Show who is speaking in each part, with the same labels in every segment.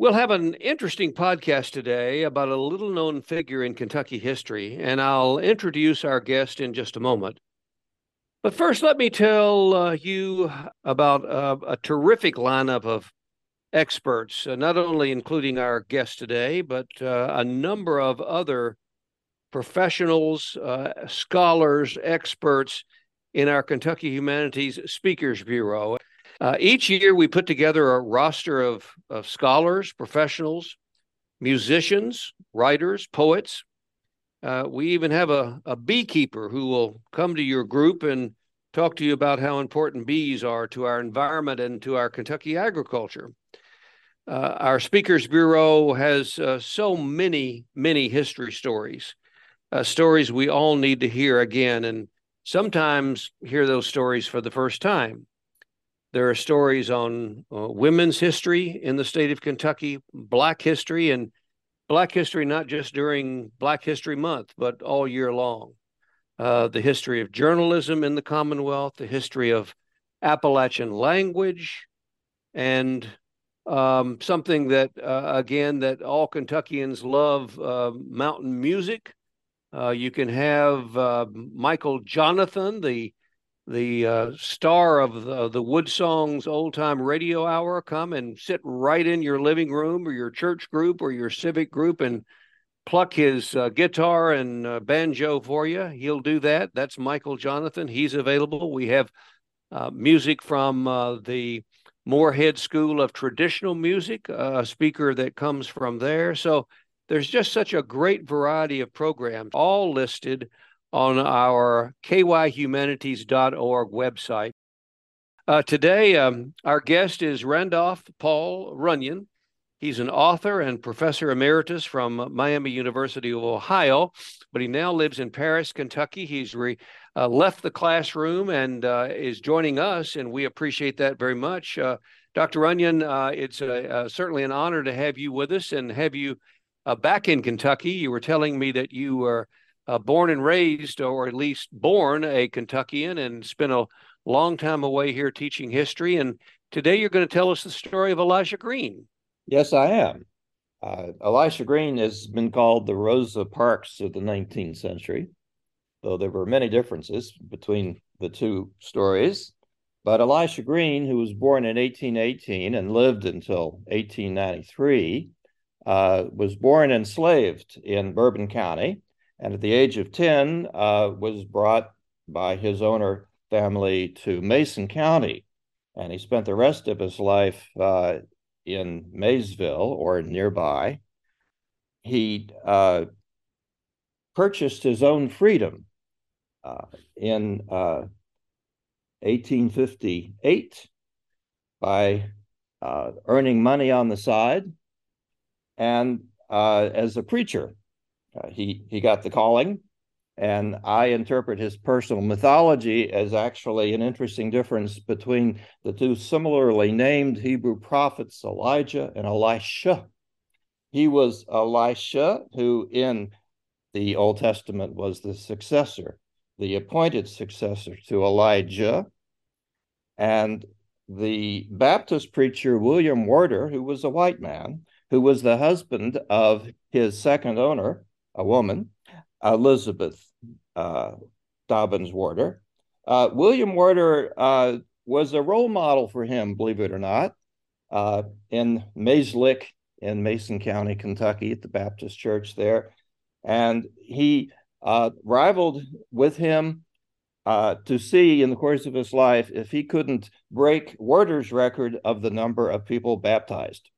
Speaker 1: We'll have an interesting podcast today about a little known figure in Kentucky history, and I'll introduce our guest in just a moment. But first, let me tell uh, you about uh, a terrific lineup of experts, uh, not only including our guest today, but uh, a number of other professionals, uh, scholars, experts in our Kentucky Humanities Speakers Bureau. Uh, each year, we put together a roster of, of scholars, professionals, musicians, writers, poets. Uh, we even have a, a beekeeper who will come to your group and talk to you about how important bees are to our environment and to our Kentucky agriculture. Uh, our Speakers Bureau has uh, so many, many history stories, uh, stories we all need to hear again, and sometimes hear those stories for the first time. There are stories on uh, women's history in the state of Kentucky, Black history, and Black history not just during Black History Month, but all year long. Uh, the history of journalism in the Commonwealth, the history of Appalachian language, and um, something that, uh, again, that all Kentuckians love uh, mountain music. Uh, you can have uh, Michael Johnathon, the the uh, star of the, the WoodSongs Old Time Radio Hour come and sit right in your living room or your church group or your civic group and pluck his uh, guitar and uh, banjo for you. He'll do that. That's Michael Johnathon. He's available. We have uh, music from uh, the Morehead School of Traditional Music, a speaker that comes from there. So there's just such a great variety of programs, all listed on our kyhumanities.org website. Uh, today, um, our guest is Randolph Paul Runyon. He's an author and professor emeritus from Miami University of Ohio, but he now lives in Paris, Kentucky. He's re, uh, left the classroom and uh, is joining us, and we appreciate that very much. Uh, Dr. Runyon, uh, it's a, certainly an honor to have you with us and have you uh, back in Kentucky. You were telling me that you were uh, born and raised, or at least born a Kentuckian, and spent a long time away here teaching history. And today you're going to tell us the story of Elisha Green.
Speaker 2: Yes, I am. Uh, Elisha Green has been called the Rosa Parks of the 19th century, though there were many differences between the two stories. But Elisha Green, who was born in 1818 and lived until 1893, uh, was born enslaved in Bourbon County and at the age of 10 uh, was brought by his owner family to Mason County. And he spent the rest of his life uh, in Maysville or nearby. He uh, purchased his own freedom uh, in 1858 uh, by uh, earning money on the side and as a preacher uh, he he got the calling, and I interpret his personal mythology as actually an interesting difference between the two similarly named Hebrew prophets, Elijah and Elisha. He was Elisha, who in the Old Testament was the successor, the appointed successor to Elijah. And the Baptist preacher William Warder, who was a white man, who was the husband of his second owner, a woman, Elizabeth uh, Dobbins Warder. Uh, William Warder uh, was a role model for him, believe it or not, uh, in Mayslick in Mason County, Kentucky, at the Baptist Church there. And he uh, rivaled with him uh, to see in the course of his life if he couldn't break Warder's record of the number of people baptized.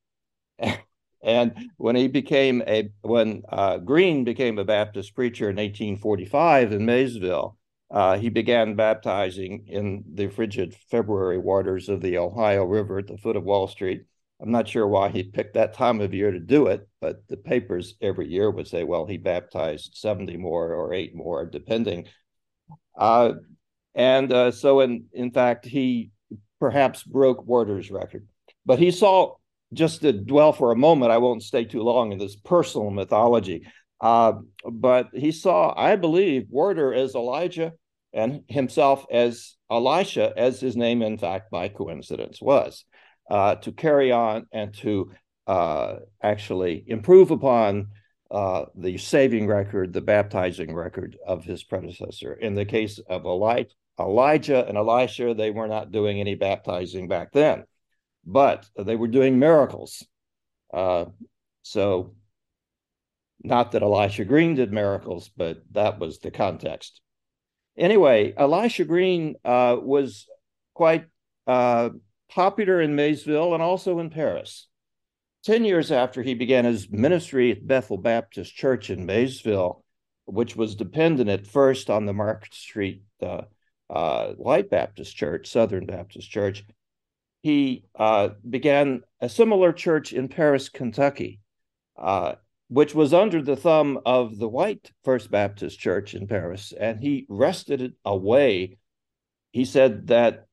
Speaker 2: And when he became a when uh, Green became a Baptist preacher in 1845 in Maysville, uh, he began baptizing in the frigid February waters of the Ohio River at the foot of Wall Street. I'm not sure why he picked that time of year to do it, but the papers every year would say, well, he baptized 70 more or eight more, depending. Uh, and uh, so, in, in fact, he perhaps broke Warder's record. But he saw, just to dwell for a moment, I won't stay too long in this personal mythology, uh, but he saw, I believe, Warder as Elijah and himself as Elisha, as his name, in fact, by coincidence was uh, to carry on and to uh, actually improve upon uh, the saving record, the baptizing record of his predecessor. In the case of Elijah and Elisha, they were not doing any baptizing back then, but they were doing miracles. Uh, so, not that Elisha Green did miracles, but that was the context. Anyway, Elisha Green uh, was quite uh, popular in Maysville and also in Paris. 10 years after he began his ministry at Bethel Baptist Church in Maysville, which was dependent at first on the Market Street uh, uh, White Baptist Church, Southern Baptist Church, he uh, began a similar church in Paris, Kentucky, uh, which was under the thumb of the White First Baptist Church in Paris, and he wrested it away. He said that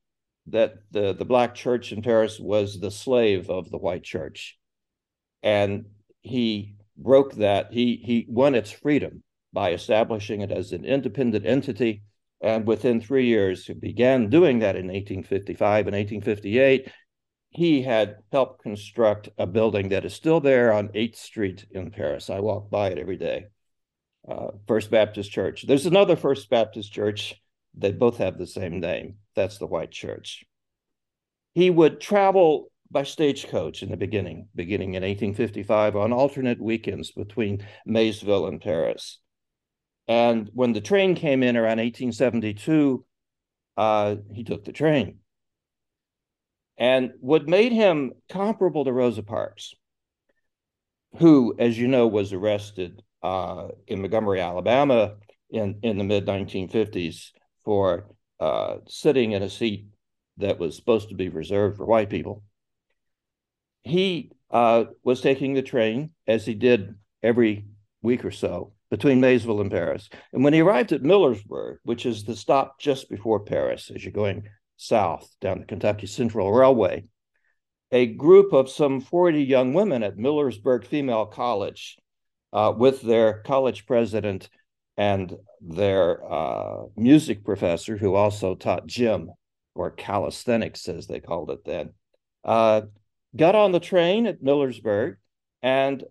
Speaker 2: that the, the black church in Paris was the slave of the white church. And he broke that. He, he won its freedom by establishing it as an independent entity. And within three years, he began doing that in 1855 and 1858. He had helped construct a building that is still there on 8th Street in Paris. I walk by it every day. Uh, First Baptist Church. There's another First Baptist Church. They both have the same name. That's the white church. He would travel by stagecoach in the beginning, beginning in 1855, on alternate weekends between Maysville and Paris. And when the train came in around 1872, uh, he took the train. And what made him comparable to Rosa Parks, who, as you know, was arrested uh, in Montgomery, Alabama in, in the mid 1950s for uh, sitting in a seat that was supposed to be reserved for white people. He uh, was taking the train, as he did every week or so, between Maysville and Paris. And when he arrived at Millersburg, which is the stop just before Paris as you're going south down the Kentucky Central Railway, a group of some 40 young women at Millersburg Female College, uh, with their college president and their uh, music professor, who also taught gym or calisthenics, as they called it then, uh, got on the train at Millersburg. And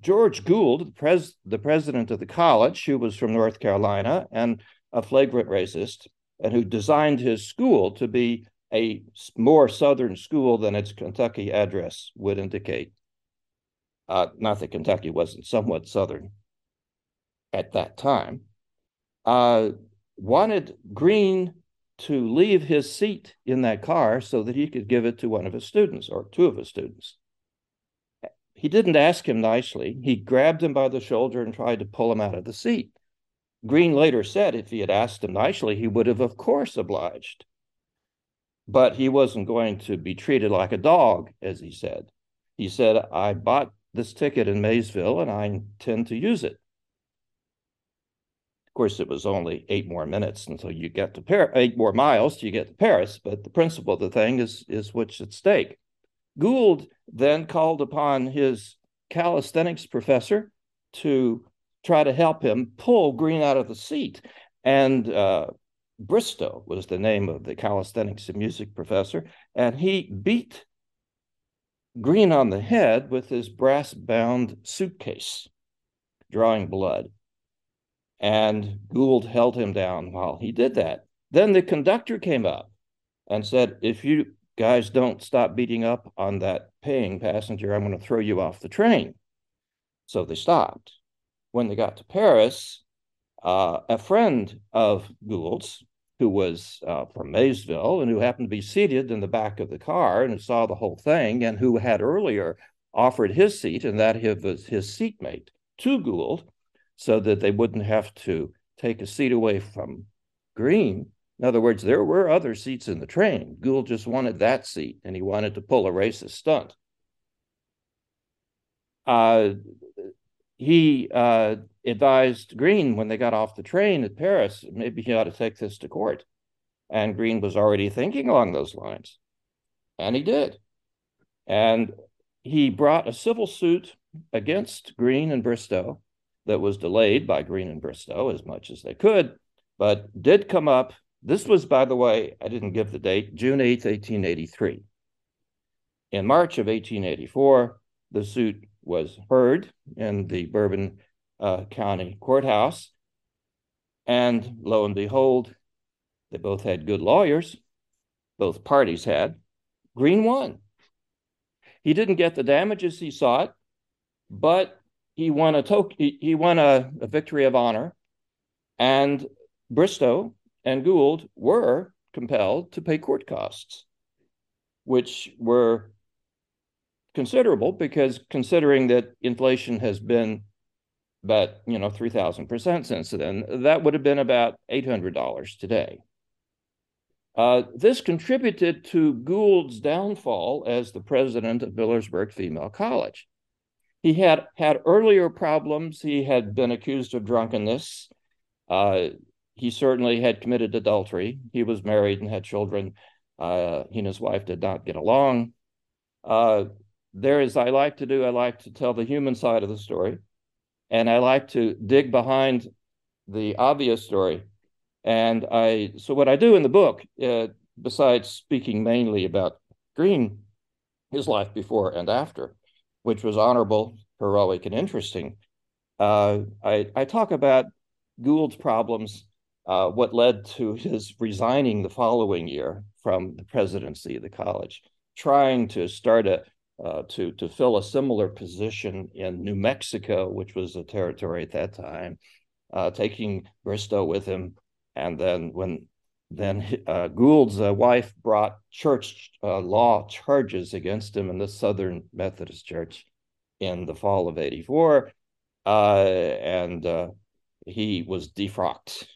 Speaker 2: George Gould, the, pres- the president of the college, who was from North Carolina and a flagrant racist, and who designed his school to be a more Southern school than its Kentucky address would indicate. Uh, not that Kentucky wasn't somewhat Southern at that time, uh, wanted Green to leave his seat in that car so that he could give it to one of his students or two of his students. He didn't ask him nicely. He grabbed him by the shoulder and tried to pull him out of the seat. Green later said if he had asked him nicely, he would have, of course, obliged. But he wasn't going to be treated like a dog, as he said. He said, I bought this ticket in Maysville and I intend to use it. Of course, it was only eight more minutes until you get to Paris, eight more miles till you get to Paris, but the principle of the thing is, is what's at stake. Gould then called upon his calisthenics professor to try to help him pull Green out of the seat. And uh, Bristow was the name of the calisthenics and music professor, and he beat Green on the head with his brass bound suitcase, drawing blood and Gould held him down while he did that. Then the conductor came up and said, If you guys don't stop beating up on that paying passenger, I'm going to throw you off the train. So they stopped. When they got to Paris, uh, a friend of Gould's, who was uh, from Maysville and who happened to be seated in the back of the car and saw the whole thing, and who had earlier offered his seat and that of his, his seatmate to Gould, so that they wouldn't have to take a seat away from Green. In other words, there were other seats in the train. Gould just wanted that seat and he wanted to pull a racist stunt. uh, he uh, advised Green when they got off the train at Paris, maybe he ought to take this to court. And Green was already thinking along those lines. And he did. And he brought a civil suit against Green and Bristow that was delayed by Green and Bristow as much as they could, but did come up. This was, by the way, I didn't give the date, June 8th, 1883. In March of 1884, the suit was heard in the Bourbon uh, County Courthouse. And lo and behold, they both had good lawyers, both parties had. Green won. He didn't get the damages he sought, but he won a to- he won a, a victory of honor, and Bristow and Gould were compelled to pay court costs, which were considerable because considering that inflation has been about you know 3000% since then that would have been about $800 today uh, this contributed to Gould's downfall as the president of Millersburg Female College. He had had earlier problems. He had been accused of drunkenness. Uh, he certainly had committed adultery. He was married and had children. Uh, he and his wife did not get along. Uh, there, as I like to do, I like to tell the human side of the story, and I like to dig behind the obvious story. And I, so what I do in the book, uh, besides speaking mainly about Green, his life before and after, which was honorable, heroic, and interesting, uh, I, I talk about Gould's problems, uh, what led to his resigning the following year from the presidency of the college, trying to start a uh, to to fill a similar position in New Mexico, which was a territory at that time, uh, taking Bristow with him, and then when then uh, Gould's uh, wife brought church uh, law charges against him in the Southern Methodist Church in the fall of '84, and he was defrocked,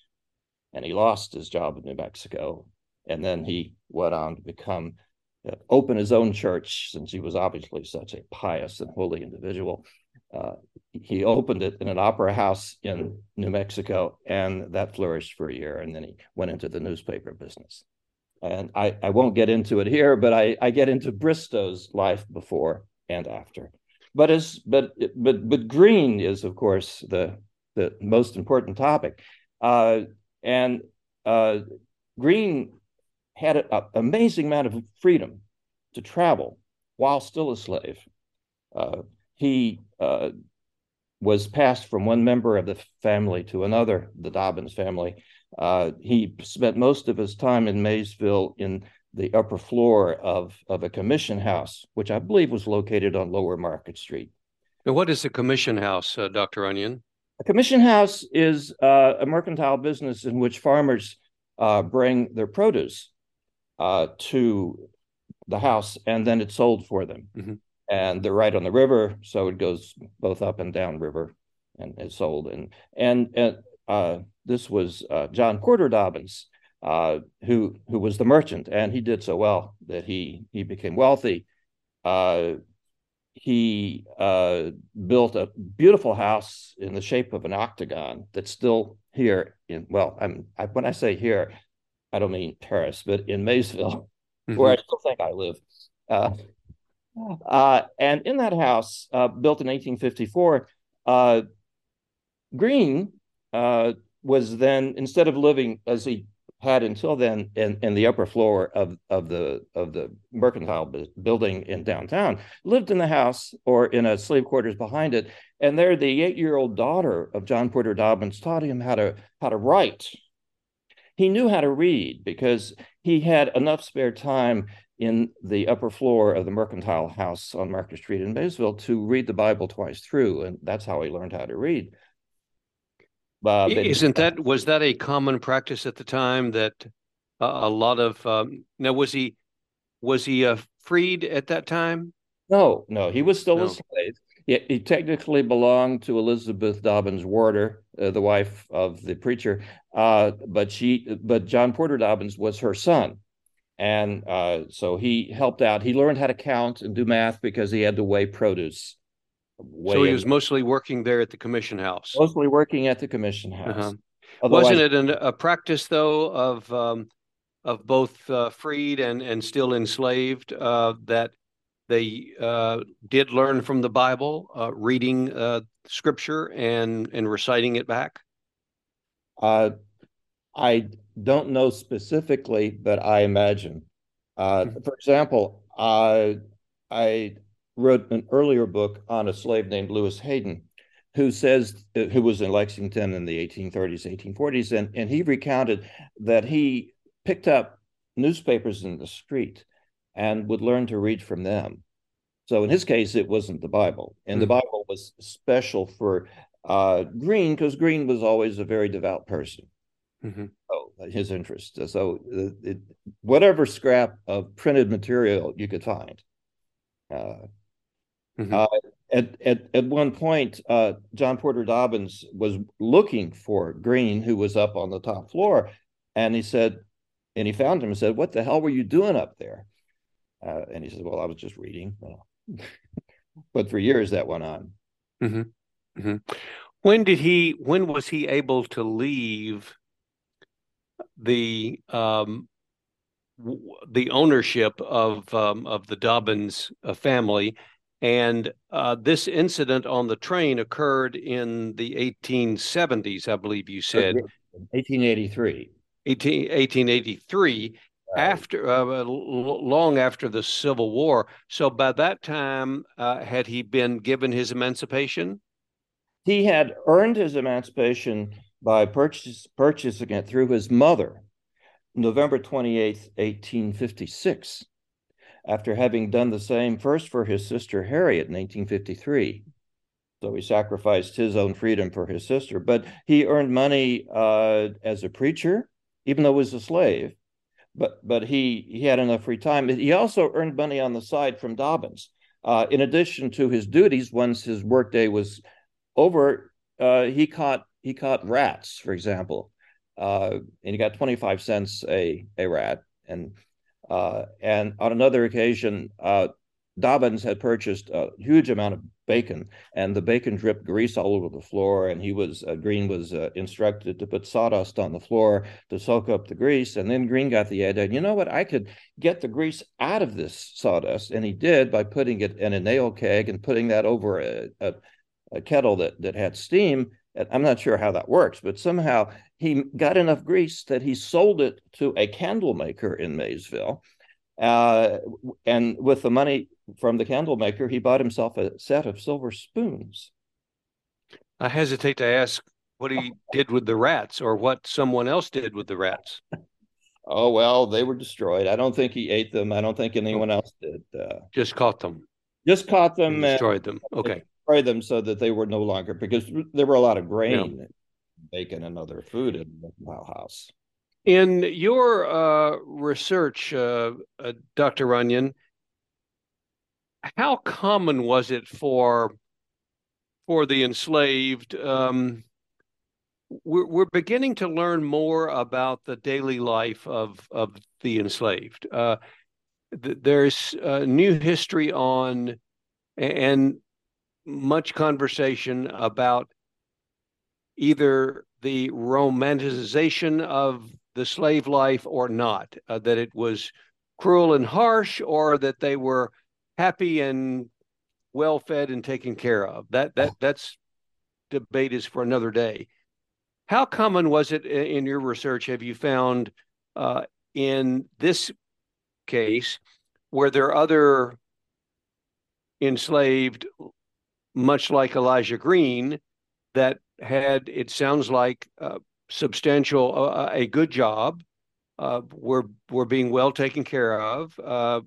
Speaker 2: and he lost his job in New Mexico, and then he went on to become open his own church since he was obviously such a pious and holy individual. Uh, he opened it in an opera house in New Mexico, and that flourished for a year. And then he went into the newspaper business. And I, I won't get into it here, but I, I get into Bristow's life before and after. But as but but but Green is of course the the most important topic, uh, and uh, Green had an amazing amount of freedom to travel while still a slave. Uh, he uh, was passed from one member of the family to another, the Dobbins family. Uh, he spent most of his time in Maysville in the upper floor of, of a commission house, which I believe was located on Lower Market Street.
Speaker 1: And what is a commission house, uh, Dr. Runyon?
Speaker 2: A commission house is uh, a mercantile business in which farmers uh, bring their produce uh, to the house, and then it's sold for them. Mm-hmm. And they're right on the river, so it goes both up and down river, and is sold. And and, and uh, this was uh, John Porter Dobbins, uh, who who was the merchant, and he did so well that he he became wealthy. He uh, built a beautiful house in the shape of an octagon that's still here in well I'm I, when I say here I don't mean Paris, but in Maysville, mm-hmm. where I still think I live. Uh, uh, and in that house, uh, built in 1854, uh, Green uh, was then, instead of living as he had until then in, in the upper floor of, of the of the mercantile building in downtown, lived in the house or in a slave quarters behind it. And there, the eight-year-old daughter of John Porter Dobbins taught him how to how to write he knew how to read because he had enough spare time in the upper floor of the mercantile house on Market Street in Maysville to read the Bible twice through, and that's how he learned how to read.
Speaker 1: Uh, Isn't that was that a common practice at the time that uh, a lot of um, now was he was he uh, freed at that time?
Speaker 2: No, no, he was still no. a slave. He, he technically belonged to Elizabeth Dobbins Warder, uh, the wife of the preacher, uh, but she, but John Porter Dobbins was her son, and uh, so he helped out. He learned how to count and do math because he had to weigh produce,
Speaker 1: so he was mostly working there at the commission house.
Speaker 2: Mostly working at the commission house. Uh-huh.
Speaker 1: Wasn't it an, a practice though of um, of both uh, freed and and still enslaved uh, that they uh, did learn from the Bible, uh, reading uh, scripture and and reciting it back?
Speaker 2: Uh, I don't know specifically, but I imagine. Mm-hmm. For example, I wrote an earlier book on a slave named Lewis Hayden, who says who was in Lexington in the 1830s, 1840s, and, and he recounted that he picked up newspapers in the street and would learn to read from them. So in his case, it wasn't the Bible, and mm-hmm. the hmm. Bible was special for uh, Green because Green was always a very devout person. Mm-hmm. Oh, his interest. So uh, it, whatever scrap of printed material you could find. Uh, mm-hmm. uh, at, at, at one point, uh, John Porter Dobbins was looking for Green, who was up on the top floor, and he said, and he found him and said, "What the hell were you doing up there?" Uh, and he said, "Well, I was just reading." Well, but for years that went on.
Speaker 1: Mm-hmm. Mm-hmm. When did he? When was he able to leave the um, the ownership of um, of the Dobbins uh, family? And uh, this incident on the train occurred in the 1870s, I believe you said.
Speaker 2: 1883.
Speaker 1: 18, 1883 after uh, long after the Civil War. So by that time, uh, had he been given his emancipation?
Speaker 2: He had earned his emancipation by purchase, purchasing it through his mother, November 28th, 1856, after having done the same first for his sister Harriet in 1853. So he sacrificed his own freedom for his sister, but he earned money uh, as a preacher, even though he was a slave but but he he had enough free time. He also earned money on the side from Dobbins. Uh, in addition to his duties, once his workday was over, uh, he caught he caught rats, for example, uh, and he got twenty five cents a a rat. And uh, and on another occasion, uh, Dobbins had purchased a huge amount of bacon, and the bacon dripped grease all over the floor. And he was uh, Green was uh, instructed to put sawdust on the floor to soak up the grease. And then Green got the idea, you know what? I could get the grease out of this sawdust, and he did by putting it in a nail keg and putting that over a, a, a kettle that that had steam. I'm not sure how that works, but somehow he got enough grease that he sold it to a candle maker in Maysville. Uh, and with the money from the candle maker, he bought himself a set of silver spoons.
Speaker 1: I hesitate to ask what he did with the rats or what someone else did with the rats.
Speaker 2: oh, well, they were destroyed. I don't think he ate them. I don't think anyone else did. Uh,
Speaker 1: just caught them.
Speaker 2: Just caught them.
Speaker 1: And destroyed them. Okay.
Speaker 2: Destroyed them so that they were no longer, because there were a lot of grain, yeah. Bacon, and other food in the house.
Speaker 1: In your uh, research, uh, uh, Dr. Runyon, how common was it for for the enslaved? Um, we're, we're beginning to learn more about the daily life of of the enslaved. Uh, th- there's new history on and much conversation about either the romanticization of the slave life or not, uh, that it was cruel and harsh, or that they were happy and well fed and taken care of. That that that's debate is for another day. How common was it in your research? Have you found uh, in this case where there are other enslaved, much like Elijah Green, that had it sounds like uh, substantial, uh, uh, a good job. Uh, we're we're being well taken care of, uh,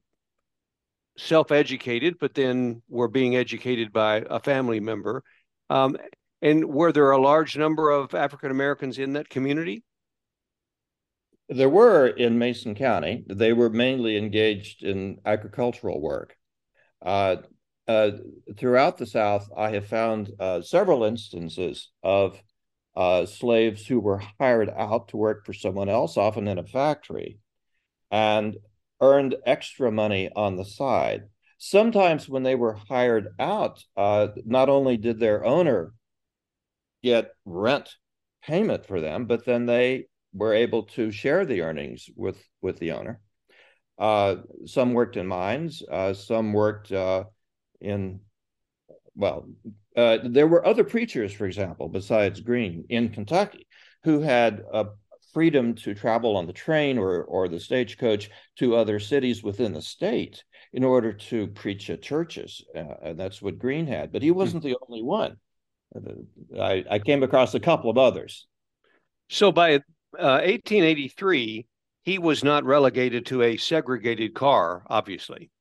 Speaker 1: self-educated, but then we're being educated by a family member. Um, and were there a large number of African Americans in that community?
Speaker 2: There were in Mason County. They were mainly engaged in agricultural work. Uh, uh, throughout the South, I have found uh, several instances of uh, slaves who were hired out to work for someone else, often in a factory, and earned extra money on the side. sometimes when they were hired out, uh, not only did their owner get rent payment for them, but then they were able to share the earnings with with the owner. Uh, some worked in mines, some worked in well, uh, there were other preachers, for example, besides Green in Kentucky, who had a freedom to travel on the train or or the stagecoach to other cities within the state in order to preach at churches. Uh, and that's what Green had, but he hmm. wasn't the only one. I, I came across a couple of others.
Speaker 1: So by uh, 1883, he was not relegated to a segregated car, obviously.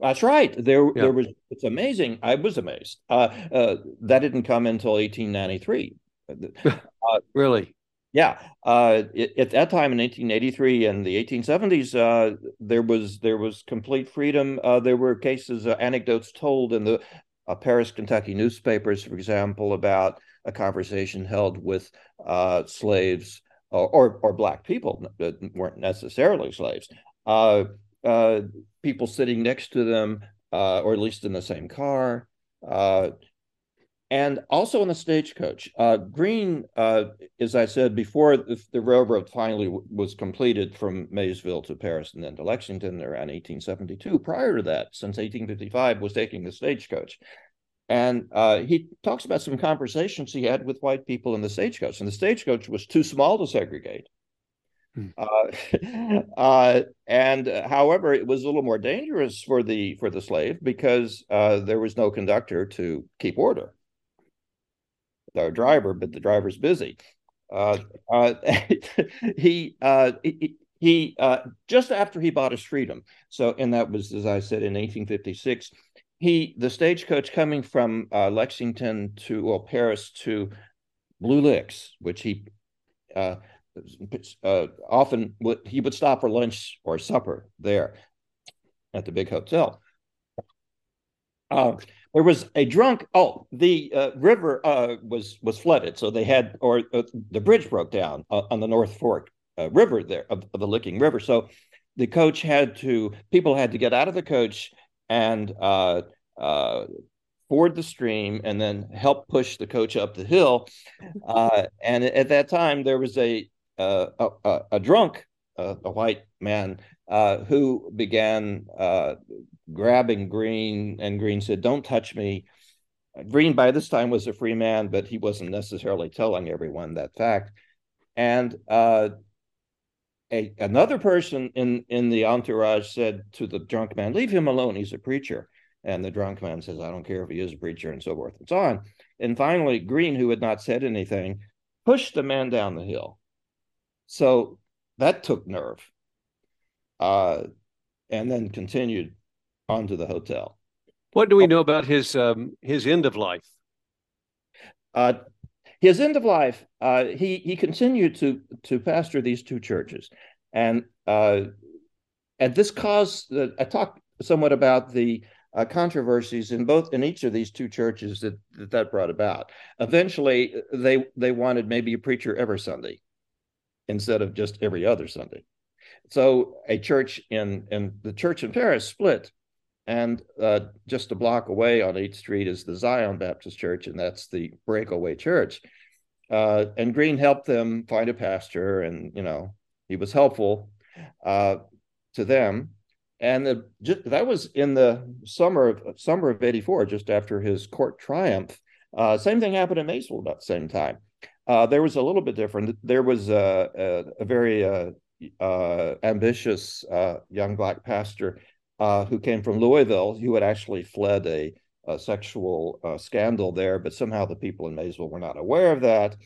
Speaker 2: That's right. There, yeah. there was. It's amazing. I was amazed. Uh, uh, that didn't come until 1893.
Speaker 1: Uh, really?
Speaker 2: Yeah. Uh, it, at that time in 1883 and the 1870s, uh, there was there was complete freedom. Uh, there were cases, anecdotes told in the Paris, Kentucky newspapers, for example, about a conversation held with slaves or, or, or black people that weren't necessarily slaves uh, people sitting next to them, uh, or at least in the same car, uh, and also in the stagecoach. Uh, Green, uh, as I said before, the, the railroad finally w- was completed from Maysville to Paris and then to Lexington around 1872. Prior to that, since 1855, was taking the stagecoach. And uh, he talks about some conversations he had with white people in the stagecoach. And the stagecoach was too small to segregate. Hmm. Uh, uh, and uh, however, it was a little more dangerous for the for the slave because uh, there was no conductor to keep order. The driver, but the driver's busy. Uh, uh, he, he he just after he bought his freedom. So, and that was as I said in 1856. He the stagecoach coming from Lexington to well Paris to Blue Licks, which he uh, often would, he would stop for lunch or supper there at the big hotel. Uh, there was a drunk. Oh, the uh, river uh, was was flooded, so they had, or uh, the bridge broke down uh, on the North Fork River there of, of, the Licking River. So the coach had to, people had to get out of the coach and ford the stream and then help push the coach up the hill. and at that time, there was a uh, a, a, drunk, a white man, uh, who began uh, grabbing Green, and Green said, "Don't touch me." Green, by this time, was a free man, but he wasn't necessarily telling everyone that fact. And uh, a, another person in in the entourage said to the drunk man, "Leave him alone. He's a preacher." And the drunk man says, "I don't care if he is a preacher," and so forth and so on. And finally, Green, who had not said anything, pushed the man down the hill so that took nerve. Uh, and then continued on to the hotel.
Speaker 1: What do we know about his um, his end of life?
Speaker 2: Uh, his end of life, uh, he he continued to to pastor these two churches, and uh, and this caused. Uh, I talked somewhat about the uh, controversies in both in each of these two churches that, that that brought about. Eventually, they they wanted maybe a preacher every Sunday, instead of just every other Sunday. So a church in in the church in Paris split, and uh, just a block away on 8th Street is the Zion Baptist Church, and that's the breakaway church. Uh, and Green helped them find a pastor, and you know he was helpful uh, to them. And the, that was in the summer of summer of '84, just after his court triumph. Uh, same thing happened in Maysville about the same time. Uh, there was a little bit different. There was a, a, a very uh, uh, ambitious uh, young black pastor uh, who came from Louisville who had actually fled a, a sexual uh, scandal there, but somehow the people in Maysville were not aware of that.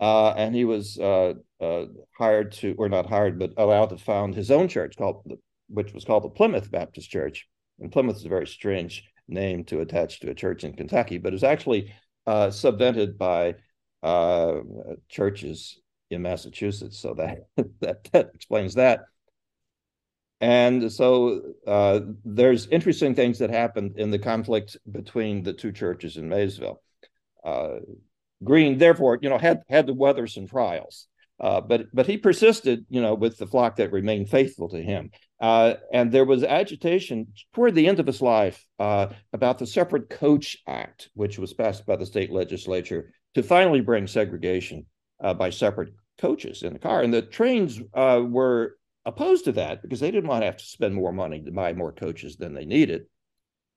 Speaker 2: and he was hired to, or not hired, but allowed to found his own church called, which was called the Plymouth Baptist Church. And Plymouth is a very strange name to attach to a church in Kentucky, but it was actually subvented by uh, churches in Massachusetts. So that, that, that explains that. And so uh, there's interesting things that happened in the conflict between the two churches in Maysville. Uh, Green, therefore, you know, had had to weather some trials, uh, but but he persisted, you know, with the flock that remained faithful to him. Uh, and there was agitation toward the end of his life uh, about the Separate Coach Act, which was passed by the state legislature to finally bring segregation uh, by separate coaches in the car. And the trains uh, were opposed to that because they didn't want to have to spend more money to buy more coaches than they needed.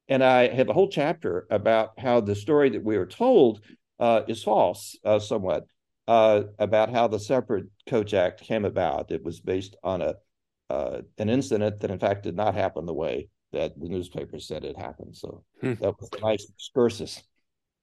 Speaker 2: And I have a whole chapter about how the story that we are told uh, is false, uh, somewhat, about how the Separate Coach Act came about. It was based on a uh, an incident that in fact did not happen the way that the newspaper said it happened. So hmm. that was a nice excursus.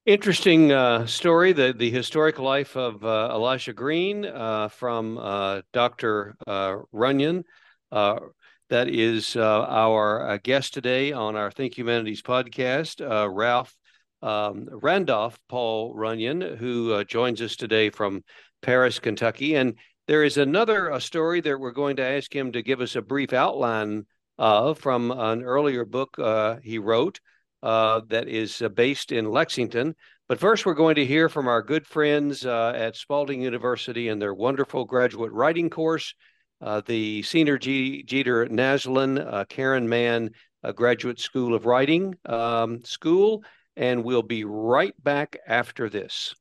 Speaker 1: Interesting uh, story, the, the historic life of uh, Elijah Green uh, from uh, Dr. Uh, Runyon. that is our guest today on our Think Humanities podcast, Ralph um, Randolph Paul Runyon, who joins us today from Paris, Kentucky. And there is another story that we're going to ask him to give us a brief outline of from an earlier book uh, he wrote uh, that is uh, based in Lexington. But first, we're going to hear from our good friends uh, at Spalding University and their wonderful graduate writing course, uh, the Sena G- Jeter Naslund uh, Karen Mann Graduate School of Writing um, School. And we'll be right back after this.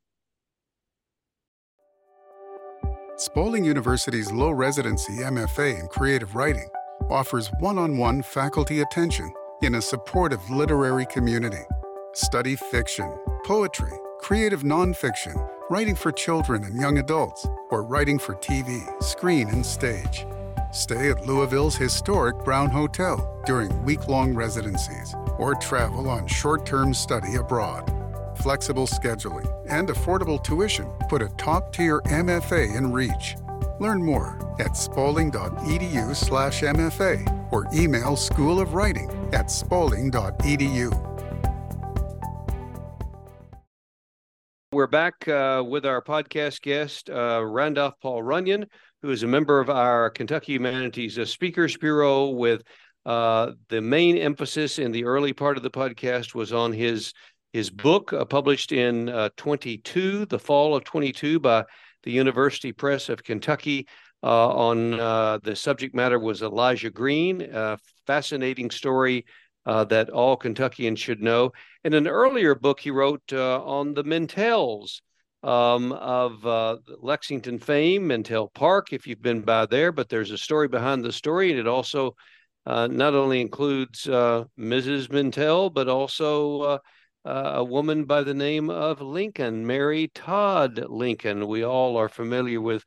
Speaker 3: Spalding University's low residency MFA in creative writing offers one on one faculty attention in a supportive literary community. Study fiction, poetry, creative nonfiction, writing for children and young adults, or writing for TV, screen, and stage. Stay at Louisville's historic Brown Hotel during week long residencies, or travel on short term study abroad flexible scheduling, and affordable tuition put a top-tier MFA in reach. Learn more at spalding.edu slash MFA or email School of Writing at spalding.edu.
Speaker 1: We're back uh, with our podcast guest, uh, Randolph Paul Runyon, who is a member of our Kentucky Humanities uh, Speakers Bureau with uh, the main emphasis in the early part of the podcast was on his his book, uh, published in uh, 22, the fall of 22, by the University Press of Kentucky, uh, on uh, the subject matter was Elijah Green, a fascinating story uh, that all Kentuckians should know. In an earlier book he wrote uh, on the Mentelles um, of Lexington fame, Mentelle Park, if you've been by there, but there's a story behind the story, and it also not only includes Mrs. Mentelle, but also uh, a woman by the name of Lincoln, Mary Todd Lincoln. We all are familiar with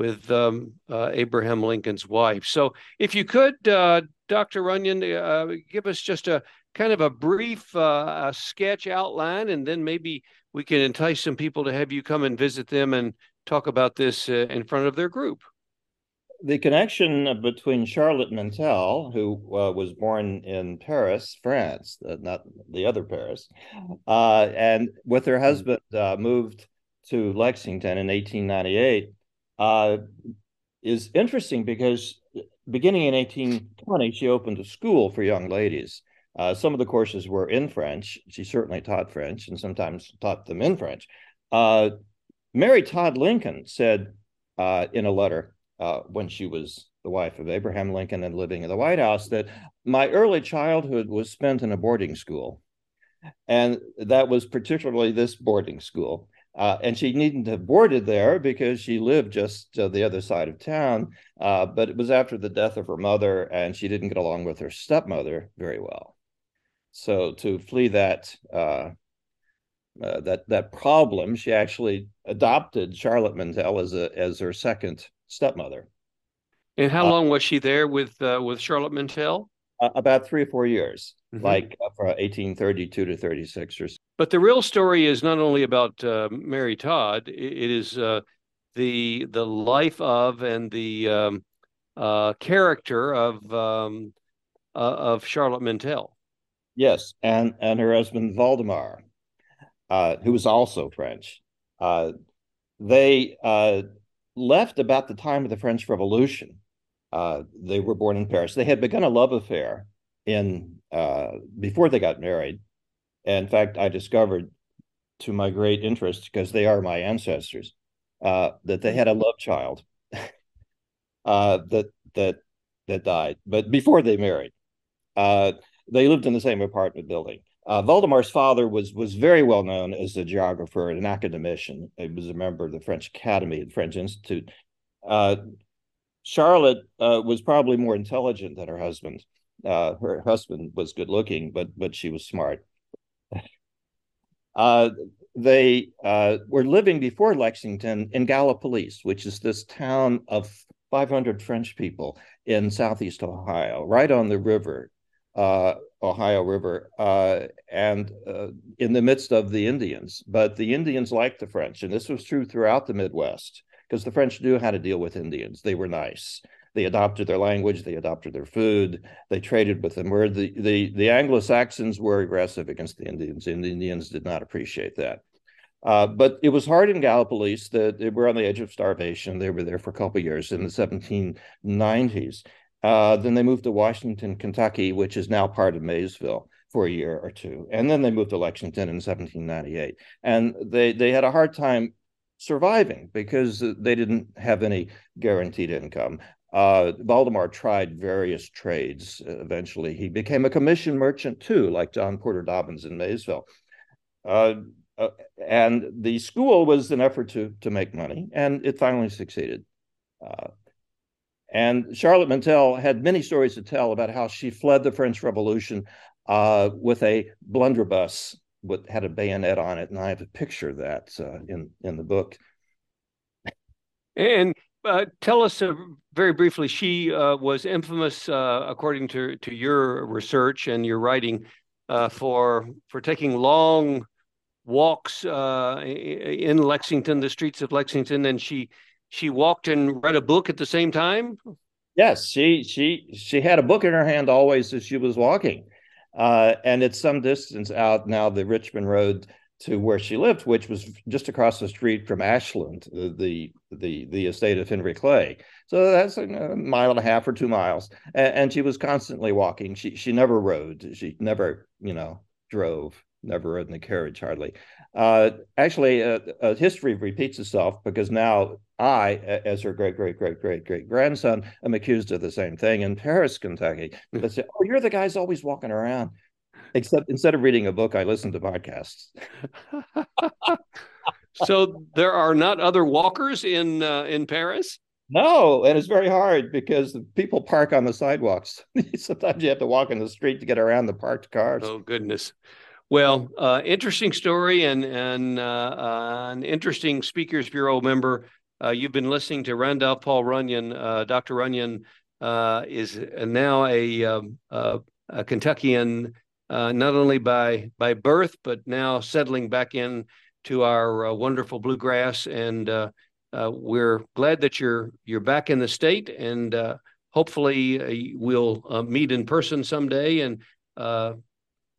Speaker 1: with um, uh, Abraham Lincoln's wife. So, if you could, uh, Dr. Runyon, uh, give us just a kind of a brief uh, a sketch outline, and then maybe we can entice some people to have you come and visit them and talk about this uh, in front of their group
Speaker 2: the connection between Charlotte Mentelle, who uh, was born in Paris, France, not the other Paris, and with her husband moved to Lexington in 1898, uh, is interesting because beginning in 1820, she opened a school for young ladies. Uh, some of the courses were in French. She certainly taught French and sometimes taught them in French. Mary Todd Lincoln said in a letter, uh, when she was the wife of Abraham Lincoln and living in the White House that my early childhood was spent in a boarding school. And that was particularly this boarding school. Uh, and she needn't have boarded there because she lived just uh, the other side of town. Uh, but it was after the death of her mother, and she didn't get along with her stepmother very well. So to flee that uh, uh, that that problem, she actually adopted Charlotte Mentelle as a as her second stepmother.
Speaker 1: And how uh, long was she there with uh, with Charlotte Mentelle?
Speaker 2: Uh, about three or four years, mm-hmm. like from 1832 to 36 or so.
Speaker 1: But the real story is not only about uh, Mary Todd; it, is uh, the the life of and the um, character of um, of Charlotte Mentelle.
Speaker 2: Yes, and and her husband Valdemar, who was also French. they left about the time of the French Revolution. Uh, they were born in Paris. They had begun a love affair in uh, before they got married. And in fact, I discovered, to my great interest, because they are my ancestors, uh, that they had a love child. Uh, that that that died, but before they married. Uh, they lived in the same apartment building. Uh, Valdemar's father was was very well known as a geographer and an academician. He was a member of the French Academy, the French Institute. Uh, Charlotte uh, was probably more intelligent than her husband. Uh, her husband was good looking, but but she was smart. Uh, they uh, were living before Lexington in Gallipolis, which is this town of 500 French people in southeast Ohio, right on the river uh, Ohio River, uh, and uh, in the midst of the Indians. But the Indians liked the French, and this was true throughout the Midwest because the French knew how to deal with Indians. They were nice. They adopted their language. They adopted their food. They traded with them. Where the the, the Anglo Saxons were aggressive against the Indians, and the Indians did not appreciate that. Uh, but it was hard in Gallipolis that they were on the edge of starvation. They were there for a couple of years in the 1790s. Uh, then they moved to Washington, Kentucky, which is now part of Maysville for a year or two. And then they moved to Lexington in 1798. And they, they had a hard time surviving because they didn't have any guaranteed income. Uh, Valdemar tried various trades. Eventually, he became a commission merchant too, like John Porter Dobbins in Maysville. Uh, uh, and the school was an effort to to make money, and it finally succeeded. Uh, and Charlotte Mentelle had many stories to tell about how she fled the French Revolution uh, with a blunderbuss with had a bayonet on it, and I have a picture of that uh, in in the book.
Speaker 1: And uh, tell us uh, very briefly. She uh, was infamous, uh, according to to your research and your writing, for for taking long walks in Lexington, the streets of Lexington, and she she walked and read a book at the same time?
Speaker 2: Yes, she she she had a book in her hand always as she was walking. Uh, and it's some distance out now the Richmond Road to where she lived, which was just across the street from Ashland, the the the the estate of Henry Clay. So that's a mile and a half or two miles, and, and she was constantly walking. She she never rode. She never you know drove. Never rode in the carriage hardly. Uh, actually, uh, uh, history repeats itself because now I, as her great, great, great, great, great grandson, am accused of the same thing in Paris, Kentucky. They say, "Oh, you're the guy's always walking around." Except instead of reading a book, I listen to podcasts.
Speaker 1: so there are not other walkers in uh, in Paris.
Speaker 2: No, and it's very hard because people park on the sidewalks. Sometimes you have to walk in the street to get around the parked cars.
Speaker 1: Oh goodness. Well, uh, interesting story and and uh, uh, an interesting Speakers Bureau member. Uh, you've been listening to Randolph Paul Runyon. Uh, Dr. Runyon uh, is now a, um, a Kentuckian, not only by by birth but now settling back in to our uh, wonderful bluegrass. And uh, uh, we're glad that you're you're back in the state, and hopefully we'll meet in person someday. And uh,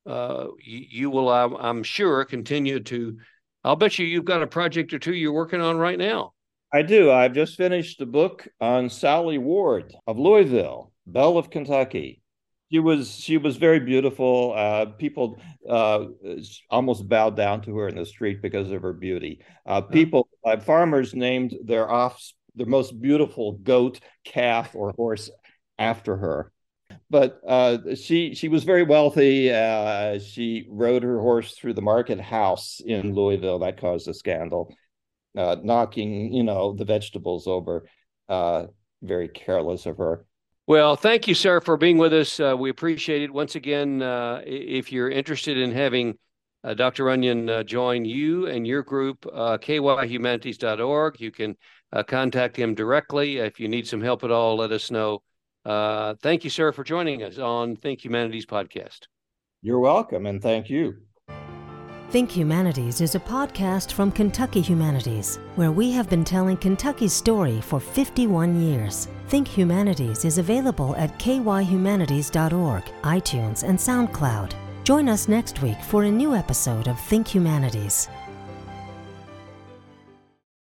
Speaker 1: you, you, will, I'm, I'm, sure, continue to. I'll bet you you've got a project or two you're working on right now.
Speaker 2: I do. I've just finished a book on Sally Ward of Louisville, Belle of Kentucky. She was she was very beautiful. Uh, people uh, almost bowed down to her in the street because of her beauty. Uh, people, uh, farmers named their off their most beautiful goat, calf, or horse after her but uh, she she was very wealthy. Uh, she rode her horse through the market house in Louisville. That caused a scandal, uh, knocking you know the vegetables over. Uh, very careless of her.
Speaker 1: Well, thank you, sir, for being with us. Uh, we appreciate it. Once again, uh, if you're interested in having Dr. Runyon join you and your group, kyhumanities.org, you can contact him directly. If you need some help at all, let us know. Uh, thank you, sir, for joining us on Think Humanities podcast.
Speaker 2: You're welcome, and thank you.
Speaker 4: Think Humanities is a podcast from Kentucky Humanities, where we have been telling Kentucky's story for 51 years. Think Humanities is available at kyhumanities.org, iTunes, and SoundCloud. Join us next week for a new episode of Think Humanities.